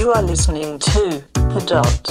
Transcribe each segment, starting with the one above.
You are listening to The Dot.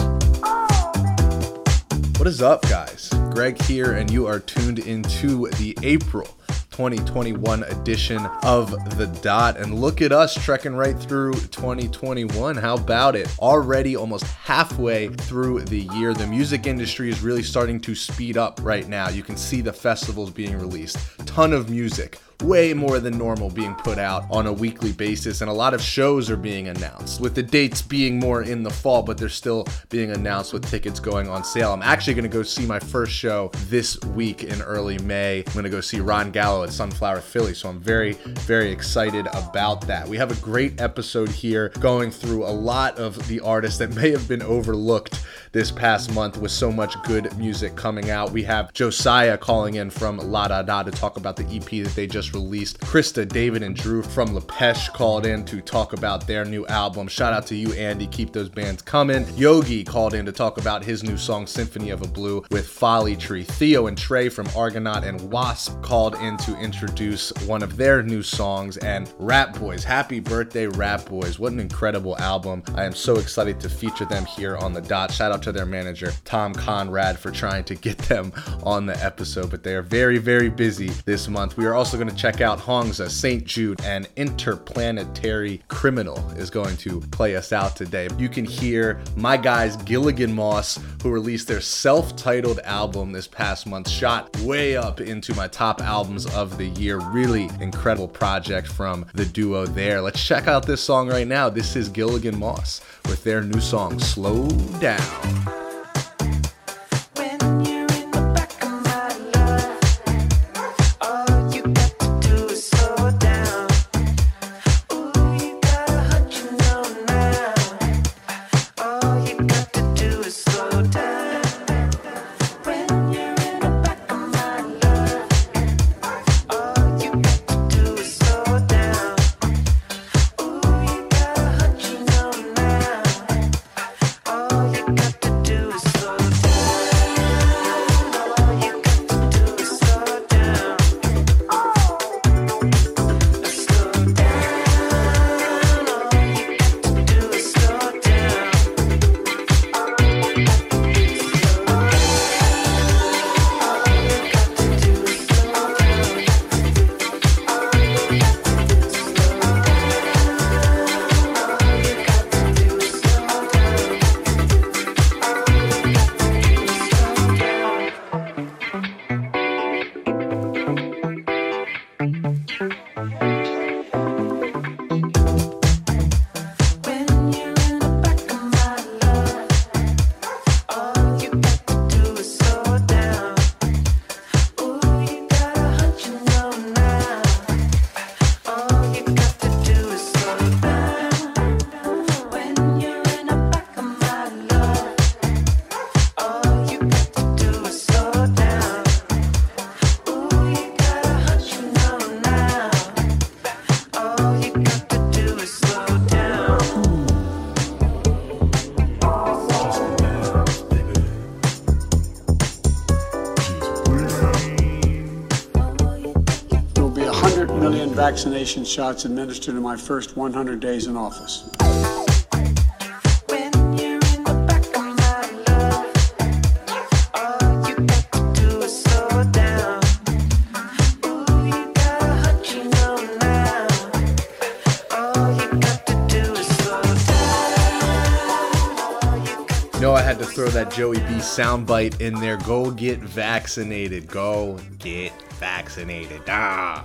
What is up, guys? Greg here, and you are tuned into the April 2021 edition of The Dot. And look at us trekking right through 2021. How about it? Already almost halfway through the year. The music industry is really starting to speed up right now. You can see the festivals being released, ton of music way more than normal being put out on a weekly basis, and a lot of shows are being announced, with the dates being more in the fall, but they're still being announced with tickets going on sale. I'm actually going to go see my first show this week in early May. I'm going to go see Ron Gallo at Sunflower Philly, so I'm very, very excited about that. We have a great episode here going through a lot of the artists that may have been overlooked this past month with so much good music coming out. We have Josiah calling in from La Da Da to talk about the EP that they just released. Krista, David, and Drew from Lapêche called in to talk about their new album. Shout out to you, Andy. Keep those bands coming. Iogi called in to talk about his new song, Symphony of a Blue, with Folly Tree. Theo and Trey from Argonaut and Wasp called in to introduce one of their new songs. And Rat Boys, happy birthday, Rat Boys. What an incredible album. I am so excited to feature them here on the dot. Shout out to their manager, Tom Conrad, for trying to get them on the episode, but they are very, very busy this month. We are also going to check out Hongza, St. Jude, and Interplanetary Criminal is going to play us out today. You can hear my guys, Gilligan Moss, who released their self titled album this past month, shot way up into my top albums of the year. Really incredible project from the duo there. Let's check out this song right now. This is Gilligan Moss with their new song, Slow Down. When vaccination shots administered in my first 100 days in office. When you're in the back of my life, all you got to do is slow down. Ooh, you got a hunch, you know now. All you got to do is slow down. All you got You know, I had to throw that Joey B soundbite in there. Go get vaccinated. Go get vaccinated. Ah.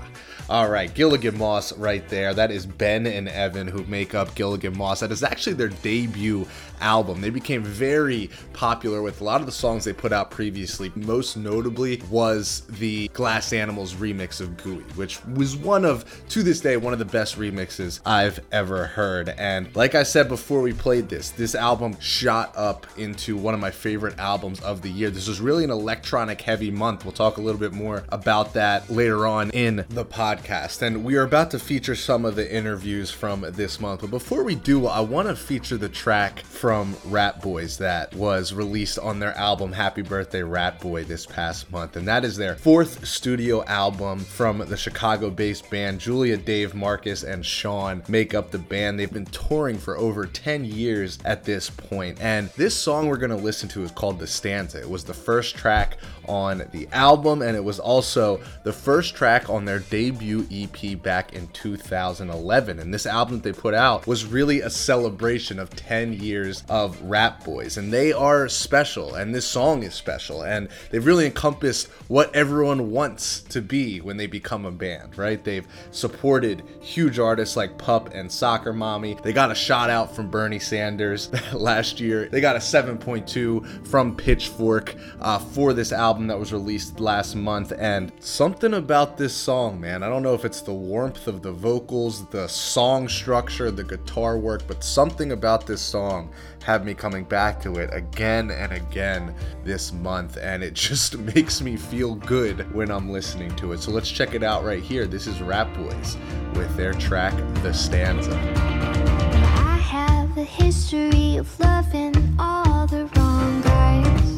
All right, Gilligan Moss right there. That is Ben and Evan who make up Gilligan Moss. That is actually their debut album. They became very popular with a lot of the songs they put out previously. Most notably was the Glass Animals remix of Gooey, which was one of, to this day, one of the best remixes I've ever heard. And like I said before we played this, this album shot up into one of my favorite albums of the year. This was really an electronic heavy month. We'll talk a little bit more about that later on in the podcast podcast, and we are about to feature some of the interviews from this month. But before we do, I want to feature the track from Rat Boys that was released on their album Happy Birthday Rat Boy this past month. And that is their fourth studio album from the Chicago based band. Julia, Dave, Marcus, and Sean make up the band. They've been touring for over 10 years at this point. And this song we're going to listen to is called The Stanza. It was the first track on the album, and it was also the first track on their debut EP back in 2011. And this album that they put out was really a celebration of 10 years of Rat Boys, and they are special, and this song is special, and they've really encompassed what everyone wants to be when they become a band, right? They've supported huge artists like Pup and Soccer Mommy. They got a shout out from Bernie Sanders last year. They got a 7.2 from Pitchfork uh, for this album that was released last month. And something about this song, man, I don't know if it's the warmth of the vocals, the song structure, the guitar work, but something about this song had me coming back to it again and again this month. And it just makes me feel good when I'm listening to it. So let's check it out right here. This is Rat Boys with their track, The Stanza. I have a history of loving all the wrong guys.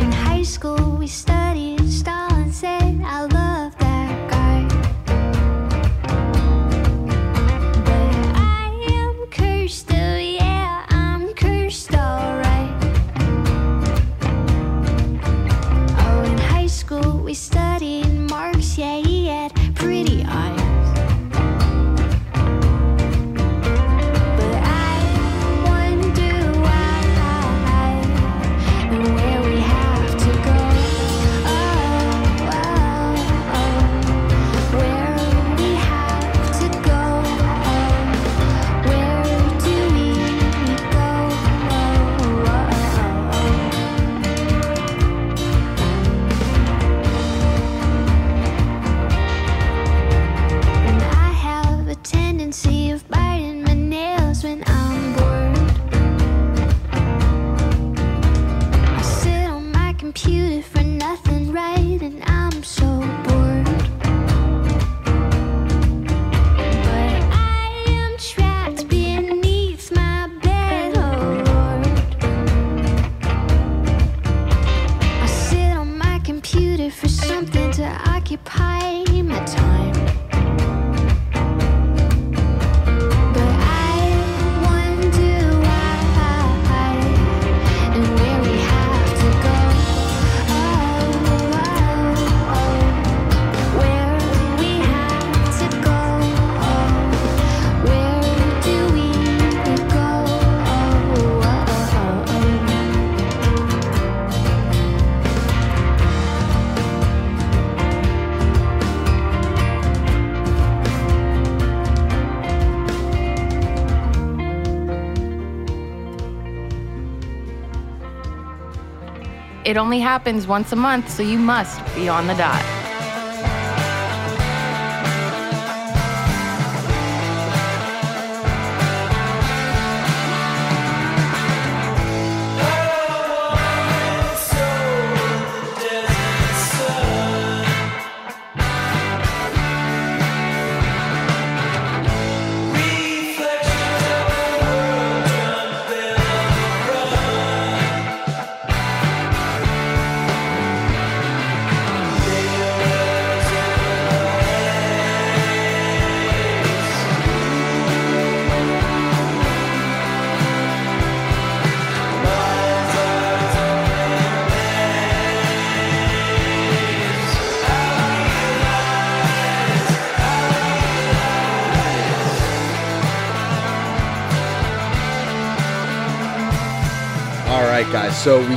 In high school, we studied studied Marx, yeah, had It only happens once a month, so you must be on the dot.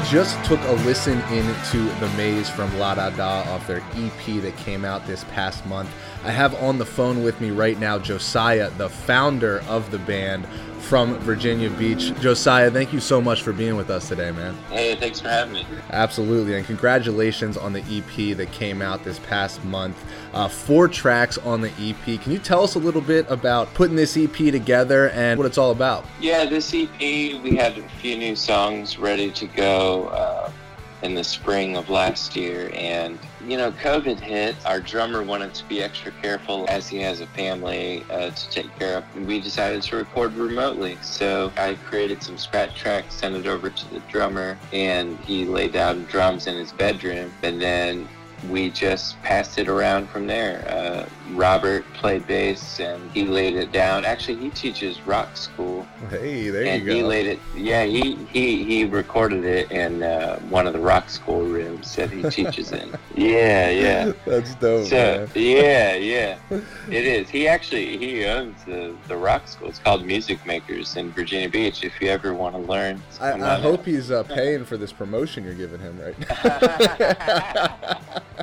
Just took a listen into The Maze from La Da Da off their EP that came out this past month. I have on the phone with me right now Josiah, the founder of the band from Virginia Beach. Josiah, thank you so much for being with us today, man. Hey, thanks for having me. Absolutely, and congratulations on the EP that came out this past month. Uh, four tracks on the EP. Can you tell us a little bit about putting this EP together and what it's all about? Yeah, this EP, we had a few new songs ready to go. Uh, in the spring of last year. And, you know, COVID hit. Our drummer wanted to be extra careful as he has a family uh, to take care of. And we decided to record remotely. So I created some scratch tracks, sent it over to the drummer, and he laid down drums in his bedroom. And then we just passed it around from there. Uh, Robert played bass and he laid it down. Actually, he teaches rock school, Hey, there and you he laid it. Yeah, he he he recorded it in uh, one of the rock school rooms that he teaches in. Yeah, yeah. That's dope, So man. yeah, yeah, it is. He actually he owns the the rock school. It's called Music Makers in Virginia Beach. If you ever want to learn, I, I hope he's uh, paying for this promotion you're giving him right now.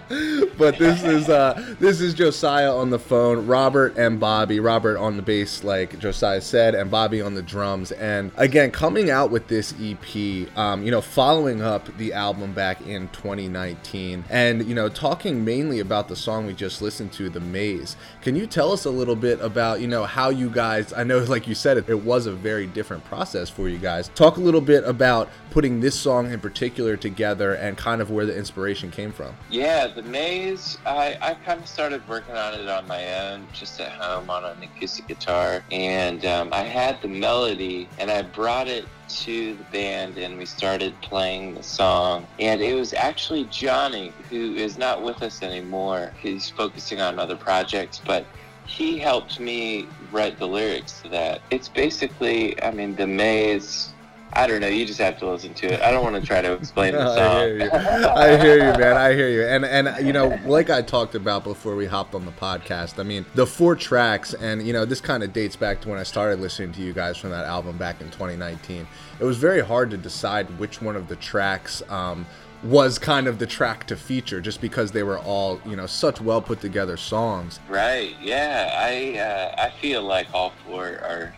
but this is uh, this is Josiah on the phone, Robert and Bobby. Robert on the bass, like Josiah said, and Bobby on the drums. And again, coming out with this EP, um, you know, following up the album back in 2019, and you know, talking mainly about the song we just listened to, "The Maze." Can you tell us a little bit about you know how you guys? I know, like you said, it, it was a very different process for you guys. Talk a little bit about putting this song in particular together and kind of where the inspiration came from. Yeah, the maze. I, I kind of started working on it on my own, just at home on an acoustic guitar, and um, I had the melody, and I brought it to the band, and we started playing the song. And it was actually Johnny, who is not with us anymore. He's focusing on other projects, but he helped me write the lyrics to that. It's basically, I mean, the maze. I don't know. You just have to listen to it. I don't want to try to explain the I hear you. I hear you, man. I hear you. And and you know, like I talked about before we hopped on the podcast. I mean, the four tracks, and you know, this kind of dates back to when I started listening to you guys from that album back in 2019. It was very hard to decide which one of the tracks. Um, was kind of the track to feature just because they were all you know such well put together songs Right. Yeah. I uh, I feel like all four are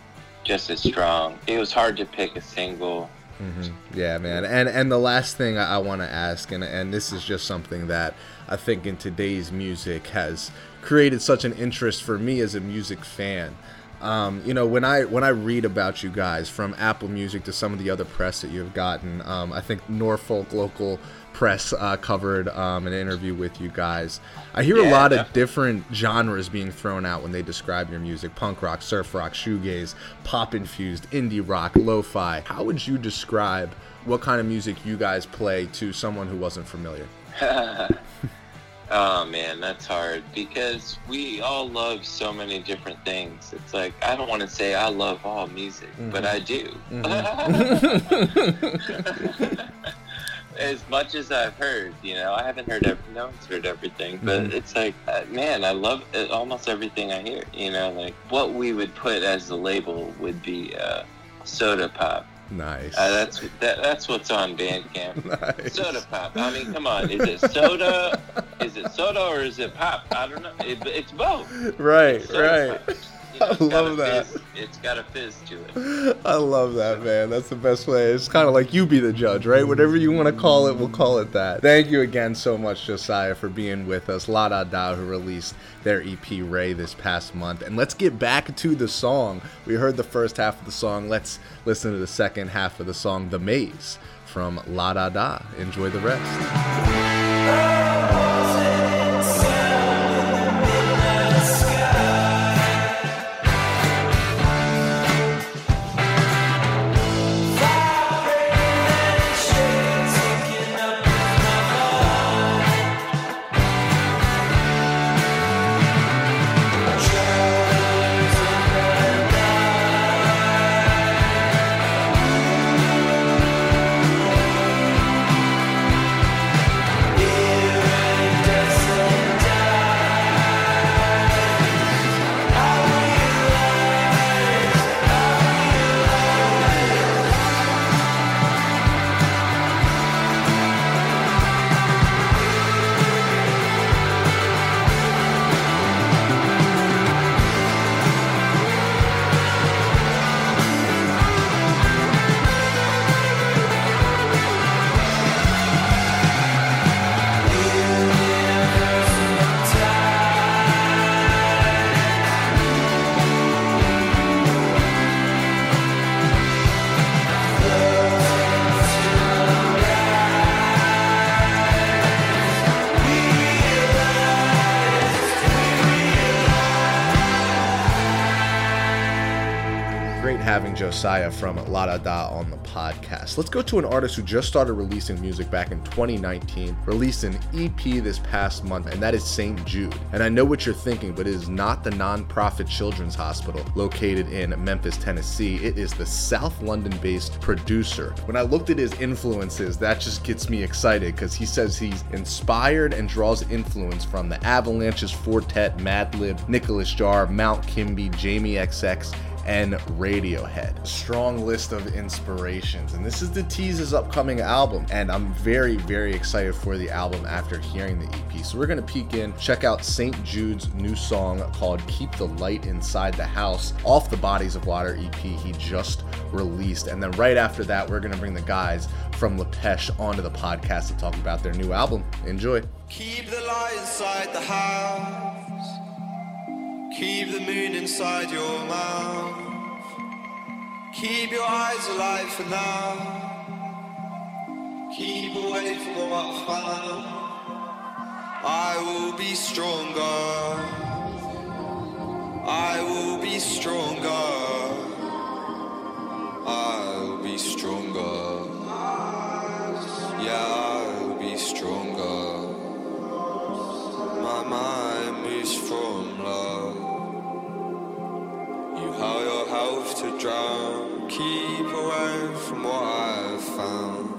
just as strong. It was hard to pick a single. Yeah, man. And and the last thing I, I want to ask, and and this is just something that I think in today's music has created such an interest for me as a music fan. Um, you know, when I when I read about you guys from Apple Music to some of the other press that you've gotten, um, I think Norfolk local press uh, covered um, an interview with you guys. I hear a Yeah, lot of different genres being thrown out when they describe your music: punk rock, surf rock, shoegaze, pop infused, indie rock, lo-fi. How would you describe what kind of music you guys play to someone who wasn't familiar? Oh man, that's hard because we all love so many different things. It's like I don't want to say I love all music, but I do. as much as I've heard, you know, I haven't heard every, no one's heard everything, but Mhm. it's like, uh, man, I love uh, almost everything I hear. You know, like what we would put as the label would be uh, soda pop. Nice. Uh, that's that, that's what's on Bandcamp. Nice. Soda pop. I mean, come on. Is it soda? is it soda or is it pop? I don't know. It, it's both. right, Soda right. pop. You know, I it's got a love that. Fizz, it's got a fizz to it. I love that, man. That's the best way. It's kind of like you be the judge, right? Whatever you want to call it, we'll call it that. Thank you again so much, Josiah, for being with us. La Da Da, who released their EP Ray this past month. And let's get back to the song. We heard the first half of the song. Let's listen to the second half of the song, The Maze, from La Da Da. Enjoy the rest. Oh! Josiah from La Da Da on the podcast. Let's go to an artist who just started releasing music back in 2019, released an EP this past month, and that is St. Jude. And I know what you're thinking, but it is not the nonprofit children's hospital located in Memphis, Tennessee. It is the South London based producer. When I looked at his influences, that just gets me excited because he says he's inspired and draws influence from the Avalanches, Four Tet, Madlib, Nicolas Jaar, Mount Kimbie, Jamie XX, and Radiohead. Strong list of inspirations. And this is the Tease's upcoming album. And I'm very, very excited for the album after hearing the EP. So we're going to peek in, check out St. Jude's new song called Keep the Light Inside the House off the Bodies of Water EP he just released. And then right after that, we're going to bring the guys from Lapêche onto the podcast to talk about their new album. Enjoy. Keep the light inside the house. Keep the moon inside your mouth. Keep your eyes alive for now. Keep away from what I found. I will be stronger. I will be stronger. I'll be stronger. Yeah, I'll be stronger. My mind moves from love. Health to drown. Keep away from what I've found.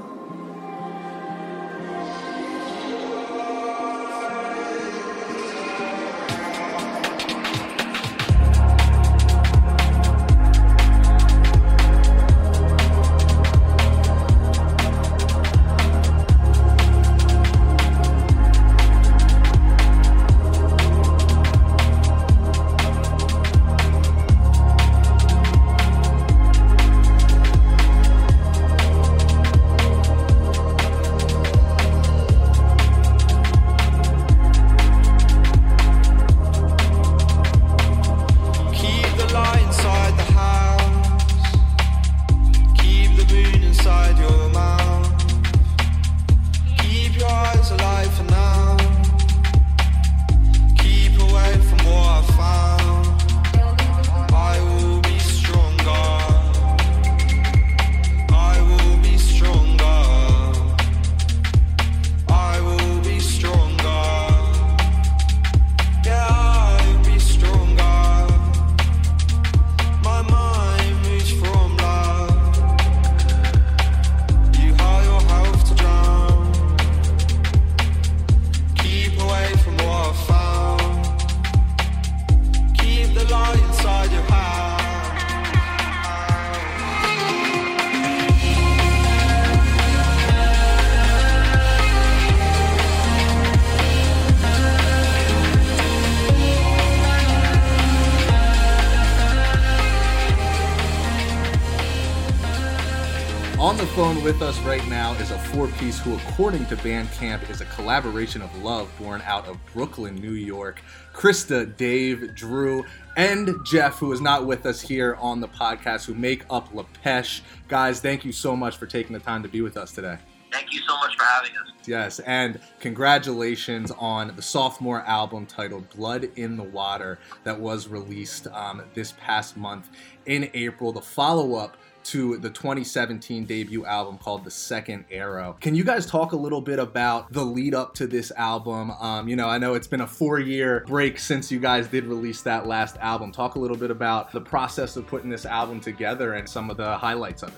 With us right now is a four piece who, according to Bandcamp, is a collaboration of love born out of Brooklyn, New York. Krista, Dave, Drew, and Jeff, who is not with us here on the podcast, who make up Lapêche. Guys, thank you so much for taking the time to be with us today. Thank you so much for having us. Yes, and congratulations on the sophomore album titled Blood in the Water that was released um, this past month in April, the follow up to the 2017 debut album called The Second Arrow. Can you guys talk a little bit about the lead up to this album? Um, you know, I know it's been a four year break since you guys did release that last album. Talk a little bit about the process of putting this album together and some of the highlights of it.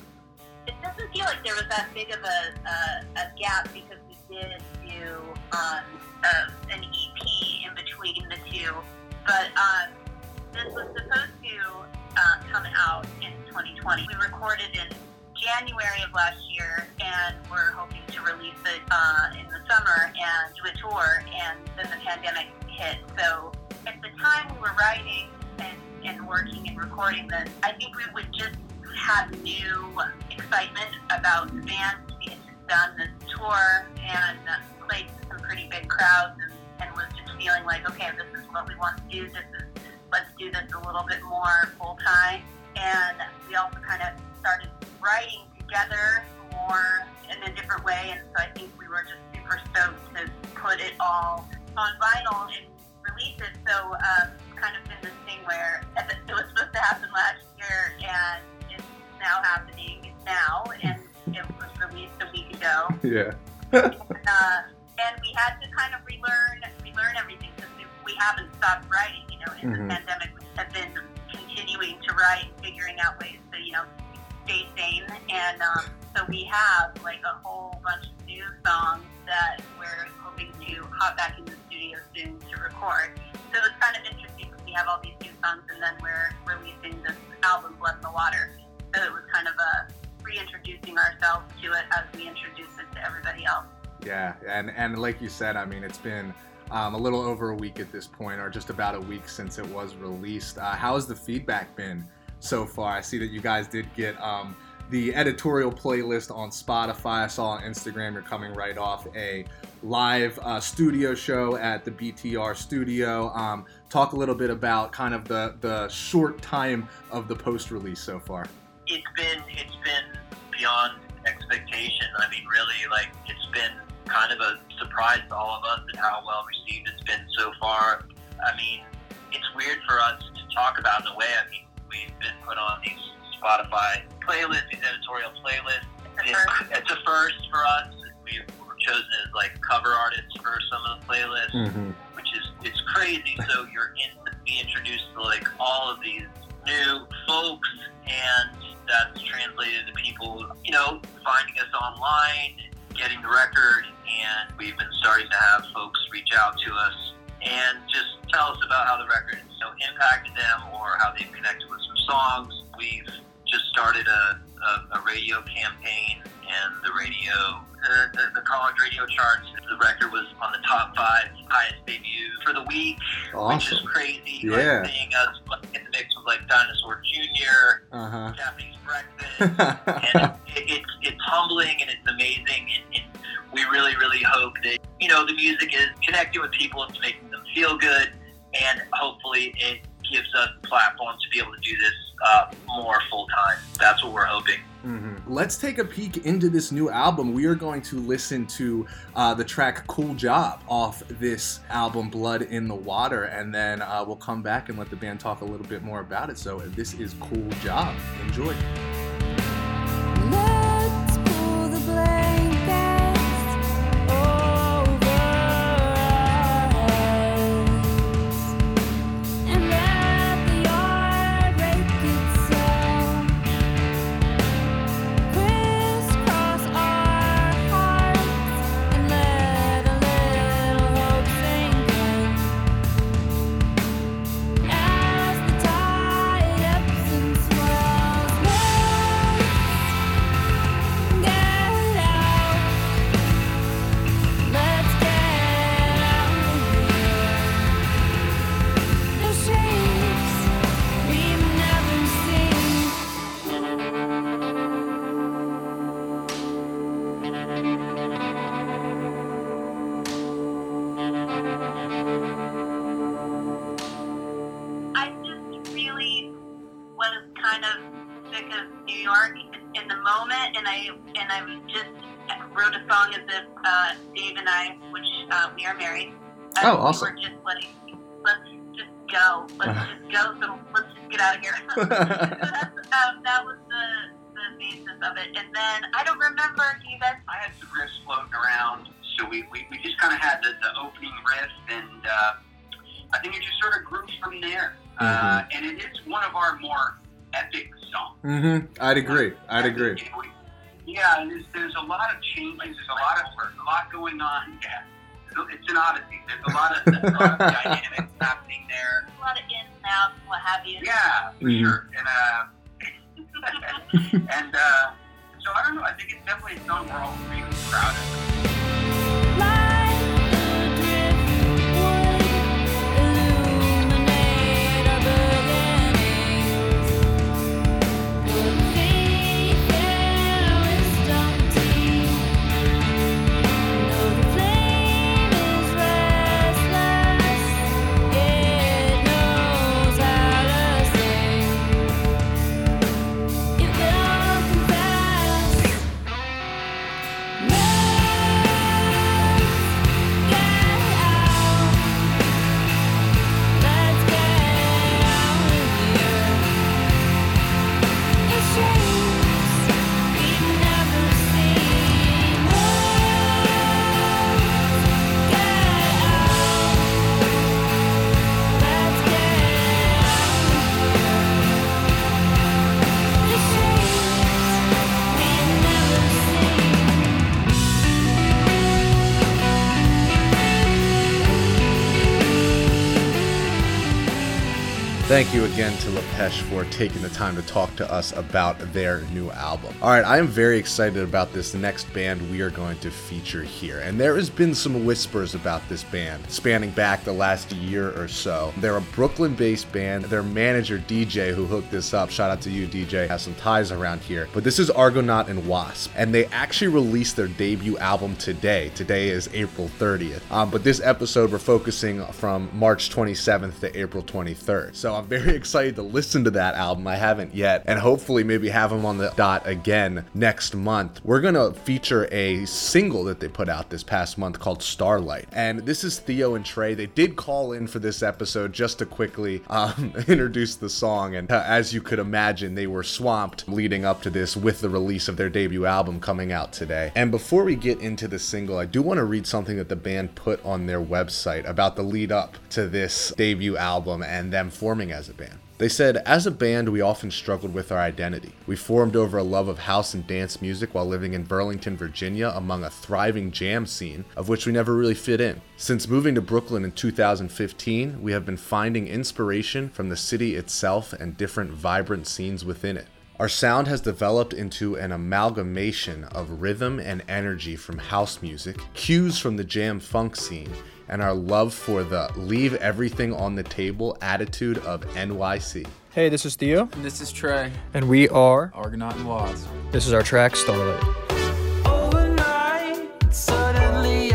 It doesn't feel like there was that big of a, a, a gap because we did do um, uh, an recorded in January of last year, and we're hoping to release it uh, in the summer and do a tour. And then the pandemic hit. So at the time we were writing and, and working and recording this, I think we would just have new excitement about the band. We had just done this tour and played some pretty big crowds, and, and was just feeling like, okay, this is what we want to do. This is let's do this a little bit more full time. And we also kind of started writing together more in a different way. And so I think we were just super stoked to put it all on vinyl and release it. So um, kind of been this thing where it was supposed to happen last year and it's now happening now. And it was released a week ago. Yeah. and, uh, and we had to kind of relearn relearn everything because we, haven't stopped writing. You know, in mm-hmm. the pandemic, we have been continuing to write, figuring out ways to you know stay sane, and um, so we have like a whole bunch of new songs that we're hoping to hop back in the studio soon to record. So it's kind of interesting because we have all these new songs, and then we're releasing this album, Blood in the Water. So it was kind of a reintroducing ourselves to it as we introduce it to everybody else. Yeah, and and like you said, I mean, it's been um, a little over a week at this point, or just about a week since it was released. Uh, how has the feedback been so far? I see that you guys did get um, the editorial playlist on Spotify. I saw on Instagram you're coming right off a live uh, studio show at the BTR studio. Um, talk a little bit about kind of the the short time of the post release so far. it's been it's been beyond expectation. I mean, really, like it's been kind of a surprise to all of us at how well received it's been so far. I mean, it's weird for us to talk about in a way. I mean, we've been put on these Spotify playlists, these editorial playlists. It's, it's a first for us. We were chosen as like cover artists for some of the playlists Mm-hmm. which is it's crazy. So you're in, be introduced to like all of these new folks, and that's translated to people, you know, finding us online, getting the record, and we've been starting to have folks reach out to us and just tell us about how the record you know, impacted them or how they've connected with some songs. We've just started a, a, a radio campaign, and the radio, the, the, the college radio charts, the record was on the top five highest debut for the week, which is crazy. Yeah. Like seeing us in the mix with like Dinosaur Jr., Uh huh. Japanese Breakfast, and it, it's it's humbling and it's amazing, and, and we really really hope that you know the music is connecting with people, and making feel good, and hopefully it gives us a platform to be able to do this uh, more full time. That's what we're hoping. Mhm. Let's take a peek into this new album. We are going to listen to uh, the track Cool Job off this album, Blood in the Water, and then uh, we'll come back and let the band talk a little bit more about it. So, this is Cool Job. Enjoy. Song as if uh, Dave and I, which uh, we are married, uh, Oh, awesome. we were just letting let's just go, let's just go, so let's just get out of here. so that's, um, that was the the basis of it, and then I don't remember. Do you guys? I had some riffs floating around, so we, we, we just kind of had the, the opening riff, and uh, I think it just sort of grew from there. Uh, and it is one of our more epic songs. Mm-hmm. I'd agree. I'd agree. You know, we- Yeah, and there's, there's a lot of changes. There's a lot of a lot going on. Yeah, it's an odyssey. There's a lot of, a lot of dynamics happening there. A lot of ins and outs, and what have you. Yeah, for Mhm. sure. And uh, and uh, so I don't know. I think it's definitely a song we're all really proud Thank you again to Lapêche for taking the time to talk to us about their new album. All right, I am very excited about this next band we are going to feature here. And there has been some whispers about this band spanning back the last year or so. They're a Brooklyn based band. Their manager, DJ, who hooked this up, shout out to you, DJ, has some ties around here. But this is Argonaut and Wasp. And they actually released their debut album today. Today is April 30th. Um, but this episode, we're focusing from March 27th to April 23rd. So I'm very excited to listen to that album. I haven't yet. And hopefully, maybe have them on the dot again next month. We're going to feature a single that they put out this past month called Starlight. And this is Theo and Trey. They did call in for this episode just to quickly um, introduce the song. And uh, as you could imagine, they were swamped leading up to this with the release of their debut album coming out today. And before we get into the single, I do want to read something that the band put on their website about the lead up to this debut album and them forming as a band. They said, as a band, we often struggled with our identity. We formed over a love of house and dance music while living in Burlington, Virginia, among a thriving jam scene of which we never really fit in. Since moving to Brooklyn in 2015, we have been finding inspiration from the city itself and different vibrant scenes within it. Our sound has developed into an amalgamation of rhythm and energy from house music, cues from the jam funk scene, and our love for the leave everything on the table attitude of NYC. Hey, this is Theo. And this is Trey. And we are Argonaut and Wasp. This is our track Starlight. Overnight, suddenly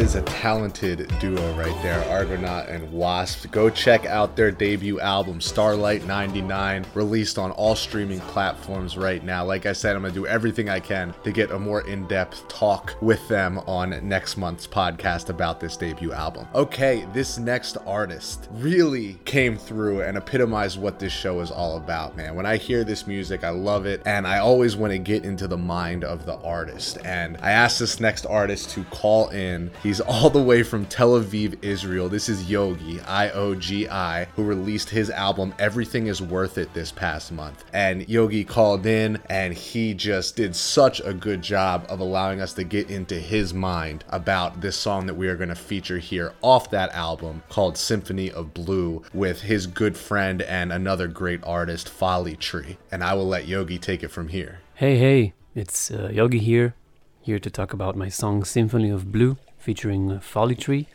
is a talented duo right there, Argonaut and Wasp. Go check out their debut album, Starlight 99, released on all streaming platforms right now. Like I said, I'm going to do everything I can to get a more in depth talk with them on next month's podcast about this debut album. Okay, this next artist really came through and epitomized what this show is all about, man. When I hear this music, I love it, and I always want to get into the mind of the artist. And I asked this next artist to call in. He's all the way from Tel Aviv, Israel. This is Iogi, I O G I, who released his album Everything is Worth It this past month. And Iogi called in and he just did such a good job of allowing us to get into his mind about this song that we are going to feature here off that album called Symphony of Blue with his good friend and another great artist, Folly Tree. And I will let Iogi take it from here. Hey, hey, it's uh, Iogi here, here to talk about my song Symphony of Blue featuring Folly Tree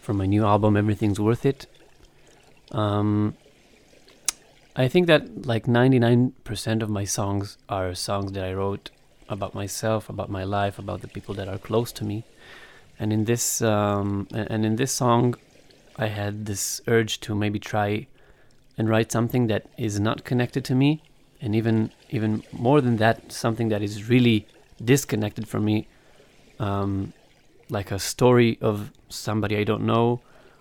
from my new album Everything's Worth It. Um, I think that like 99% of my songs are songs that I wrote about myself, about my life, about the people that are close to me. and in this um, and in this song, I had this urge to maybe try and write something that is not connected to me, and even even more than that, something that is really disconnected from me, um, like a story of somebody I don't know,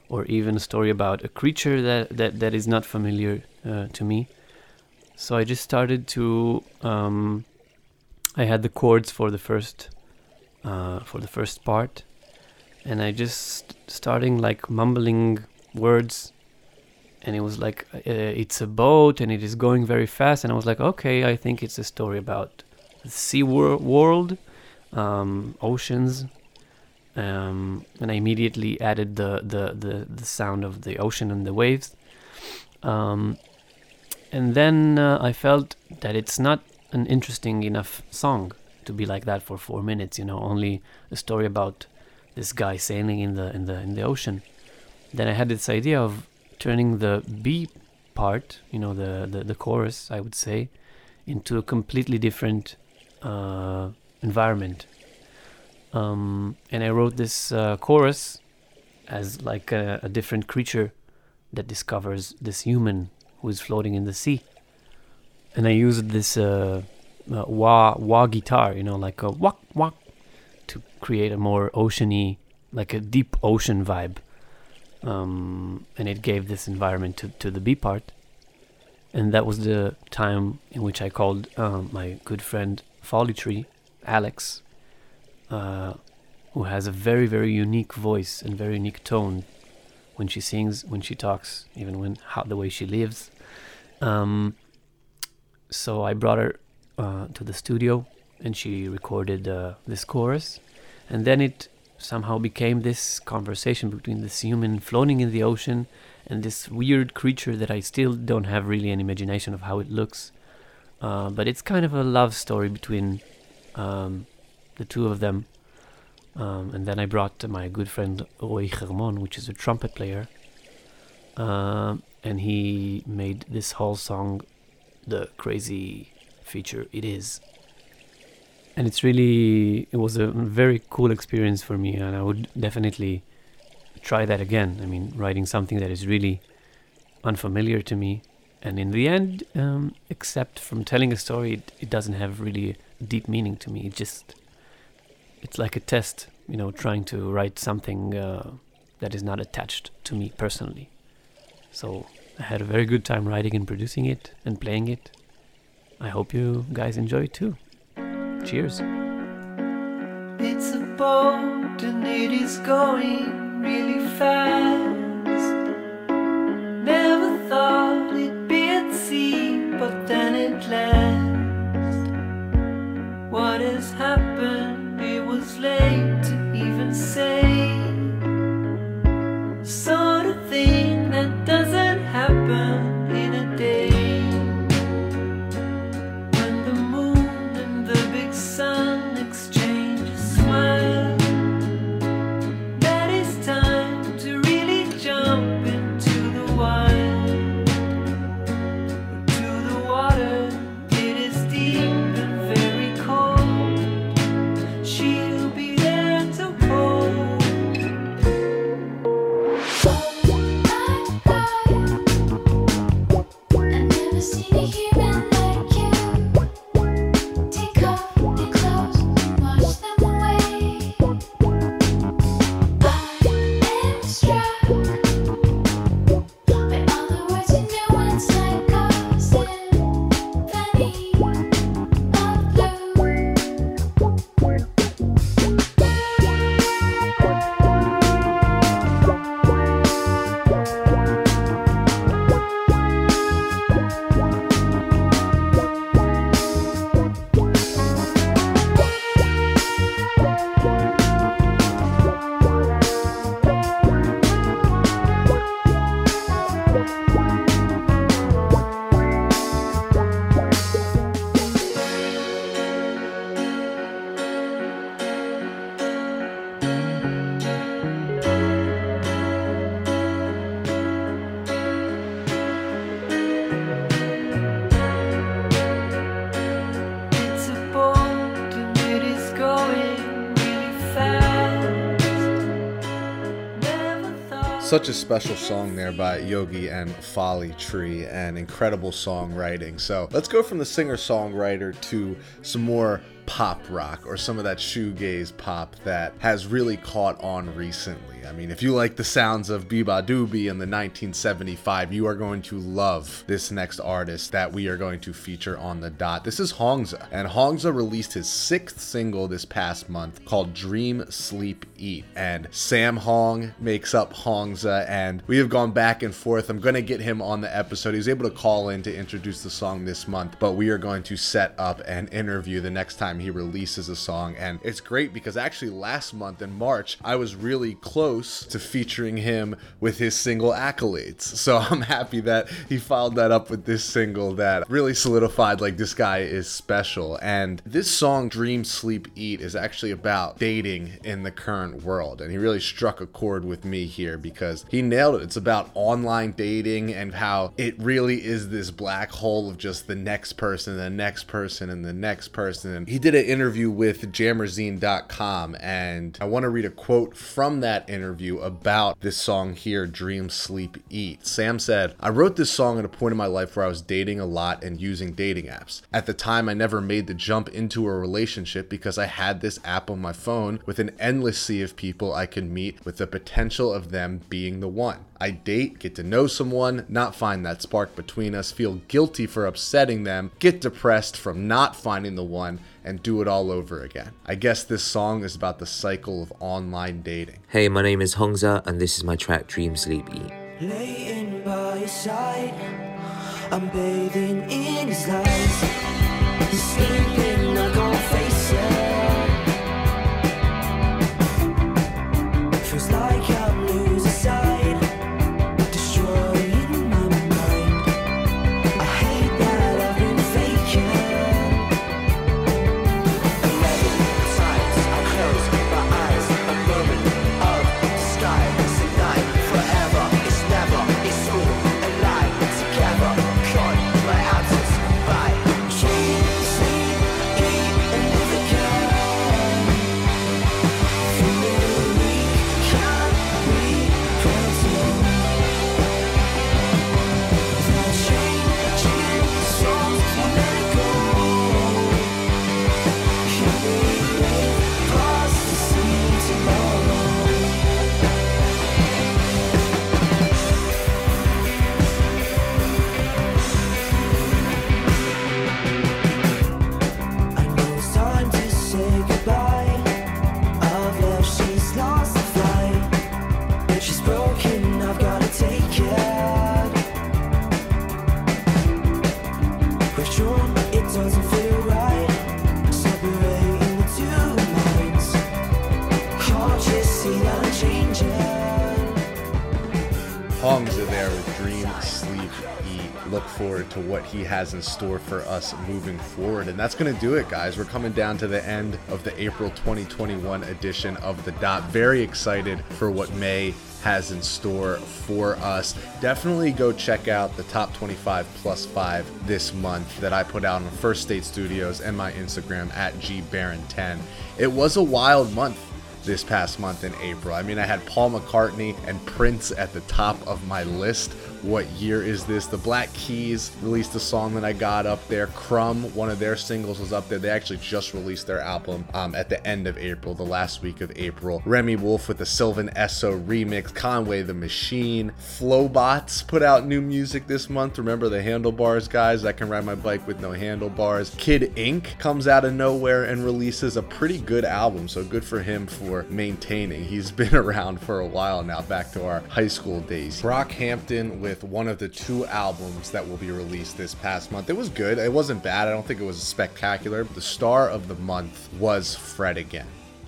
or even a story about a creature that that, that is not familiar uh, to me. So I just started to. Um, I had the chords for the first uh, for the first part, and I just starting like mumbling words, and it was like uh, it's a boat and it is going very fast, and I was like, okay, I think it's a story about the sea wor- world, um, oceans, um, and I immediately added the, the the the sound of the ocean and the waves. Um, and then uh, I felt that it's not an interesting enough song to be like that for four minutes. You know, only a story about this guy sailing in the in the in the ocean. Then I had this idea of turning the B part, you know, the the, the chorus, I would say, into a completely different uh, environment. Um, and I wrote this uh, chorus as like a, a different creature that discovers this human who is floating in the sea. And I used this uh, uh, wah wah guitar, you know, like a wah wah, to create a more oceany, like a deep ocean vibe. Um, and it gave this environment to, to the B part. And that was the time in which I called um, my good friend Folly Tree, Alex, who has a very, very unique voice and very unique tone when she sings, when she talks, even when how the way she lives. Um, so I brought her uh, to the studio, and she recorded uh, this chorus, and then it somehow became this conversation between this human floating in the ocean and this weird creature that I still don't have really an imagination of how it looks. Uh, but it's kind of a love story between um, the two of them. Um, and then I brought my good friend Roy Germon, which is a trumpet player. Um, and he made this whole song the crazy feature it is. And it's really, it was a very cool experience for me, and I would definitely try that again. I mean, writing something that is really unfamiliar to me. And in the end, um, except from telling a story, it, it doesn't have really deep meaning to me. It just, it's like a test, you know, trying to write something uh, that is not attached to me personally. So I had a very good time writing and producing it and playing it. I hope you guys enjoy it too. Cheers. It's a boat and it is going really fast. Such a special song there by Iogi and Folly Tree and incredible songwriting. So let's go from the singer songwriter to some more pop rock or some of that shoegaze pop that has really caught on recently. I mean, if you like the sounds of Beabadoobee in the 1975, you are going to love this next artist that we are going to feature on the dot. This is Hongza, and Hongza released his sixth single this past month called Dream, Sleep, Eat. And Sam Hong makes up Hongza, and we have gone back and forth. I'm going to get him on the episode. He was able to call in to introduce the song this month, but we are going to set up an interview the next time he releases a song. And it's great because actually last month in March, I was really close to featuring him with his single Accolades. So I'm happy that he followed that up with this single that really solidified like this guy is special. And this song, Dream, Sleep, Eat, is actually about dating in the current world. And he really struck a chord with me here because he nailed it. It's about online dating and how it really is this black hole of just the next person, the next person, and the next person. And he did an interview with Jammerzine.com, and I want to read a quote from that interview about this song here, Dream, Sleep, Eat. Sam said, I wrote this song at a point in my life where I was dating a lot and using dating apps. At the time, I never made the jump into a relationship because I had this app on my phone with an endless sea of people I could meet with the potential of them being the one. I date, get to know someone, not find that spark between us, feel guilty for upsetting them, get depressed from not finding the one, and do it all over again. I guess this song is about the cycle of online dating. Hey, my name is Hongza, and this is my track Dream Sleep Eat. Laying by your side, I'm bathing in his lies. Sleeping, I can't face he has in store for us moving forward. And that's going to do it, guys. We're coming down to the end of the April 2021 edition of The Dot. Very excited for what May has in store for us. Definitely go check out the top 25 plus 5 this month that I put out on First State Studios and my Instagram at gbaron10. It was a wild month this past month in April. I mean, I had Paul McCartney and Prince at the top of my list. What year is this? The Black Keys released a song that I got up there. Crumb, one of their singles, was up there. They actually just released their album um, at the end of April, the last week of April. Remi Wolf with the Sylvan Esso remix. Conway the Machine. Flobots put out new music this month. Remember the handlebars guys? I can ride my bike with no handlebars. Kid Ink comes out of nowhere and releases a pretty good album. So good for him for maintaining. He's been around for a while now, back to our high school days. Brockhampton with one of the two albums that will be released this past month. It was good. It wasn't bad. I don't think it was spectacular. The star of the month was Fred again.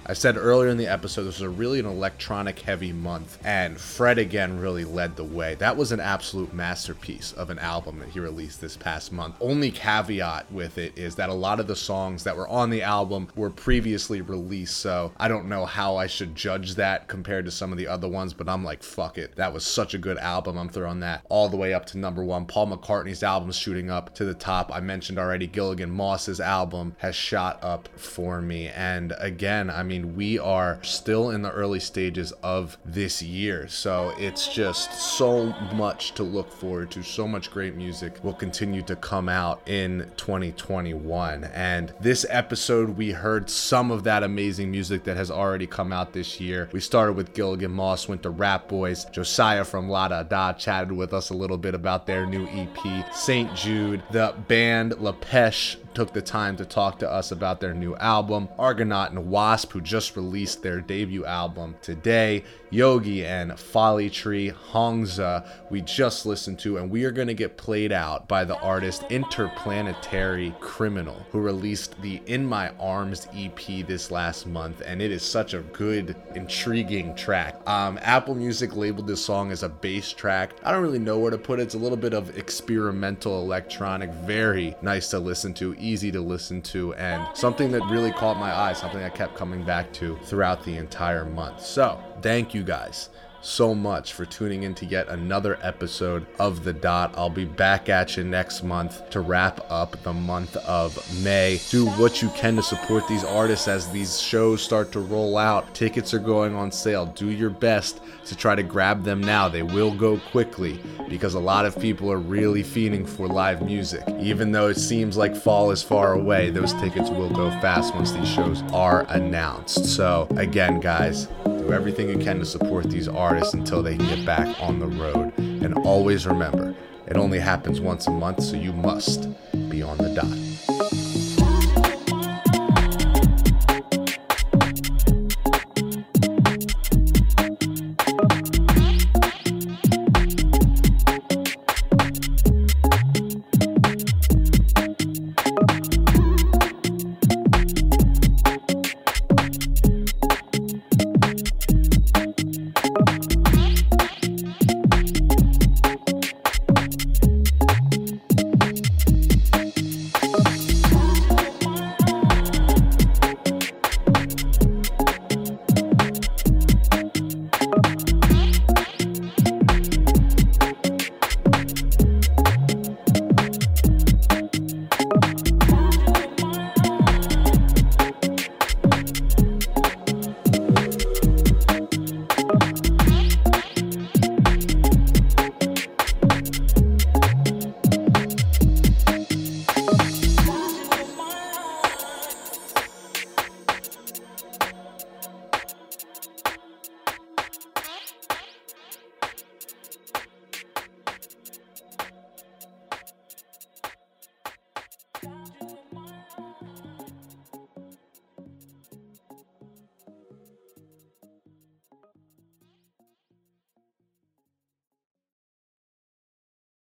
I said earlier in the episode, this was a really an electronic heavy month, and Fred again really led the way. That was an absolute masterpiece of an album that he released this past month. Only caveat with it is that a lot of the songs that were on the album were previously released, so I don't know how I should judge that compared to some of the other ones, but I'm like, fuck it. That was such a good album. I'm throwing that all the way up to number one. Paul McCartney's album shooting up to the top. I mentioned already Gilligan Moss's album has shot up for me, and again, I mean, mean, we are still in the early stages of this year. So it's just so much to look forward to. So much great music will continue to come out in 2021. And this episode, we heard some of that amazing music that has already come out this year. We started with Gilligan Moss, went to Rat Boys. Josiah from La Da Da chatted with us a little bit about their new EP, St. Jude. The band La Lapêche took the time to talk to us about their new album. Argonaut and Wasp, who just released their debut album today. Iogi and Folly Tree, Hongza, we just listened to, and we are going to get played out by the artist Interplanetary Criminal, who released the In My Arms EP this last month, and it is such a good, intriguing track. Um, Apple Music labeled this song as a bass track. I don't really know where to put it. It's a little bit of experimental electronic, very nice to listen to, easy to listen to, and something that really caught my eye, something I kept coming back to throughout the entire month. So, thank you guys so much for tuning in to yet another episode of The Dot. I'll be back at you next month to wrap up the month of May. Do what you can to support these artists as these shows start to roll out. Tickets are going on sale. Do your best to try to grab them now. They will go quickly because a lot of people are really fiending for live music. Even though it seems like fall is far away, those tickets will go fast once these shows are announced. So, again, guys, do everything you can to support these artists until they can get back on the road. And always remember, it only happens once a month, so you must be on the dot.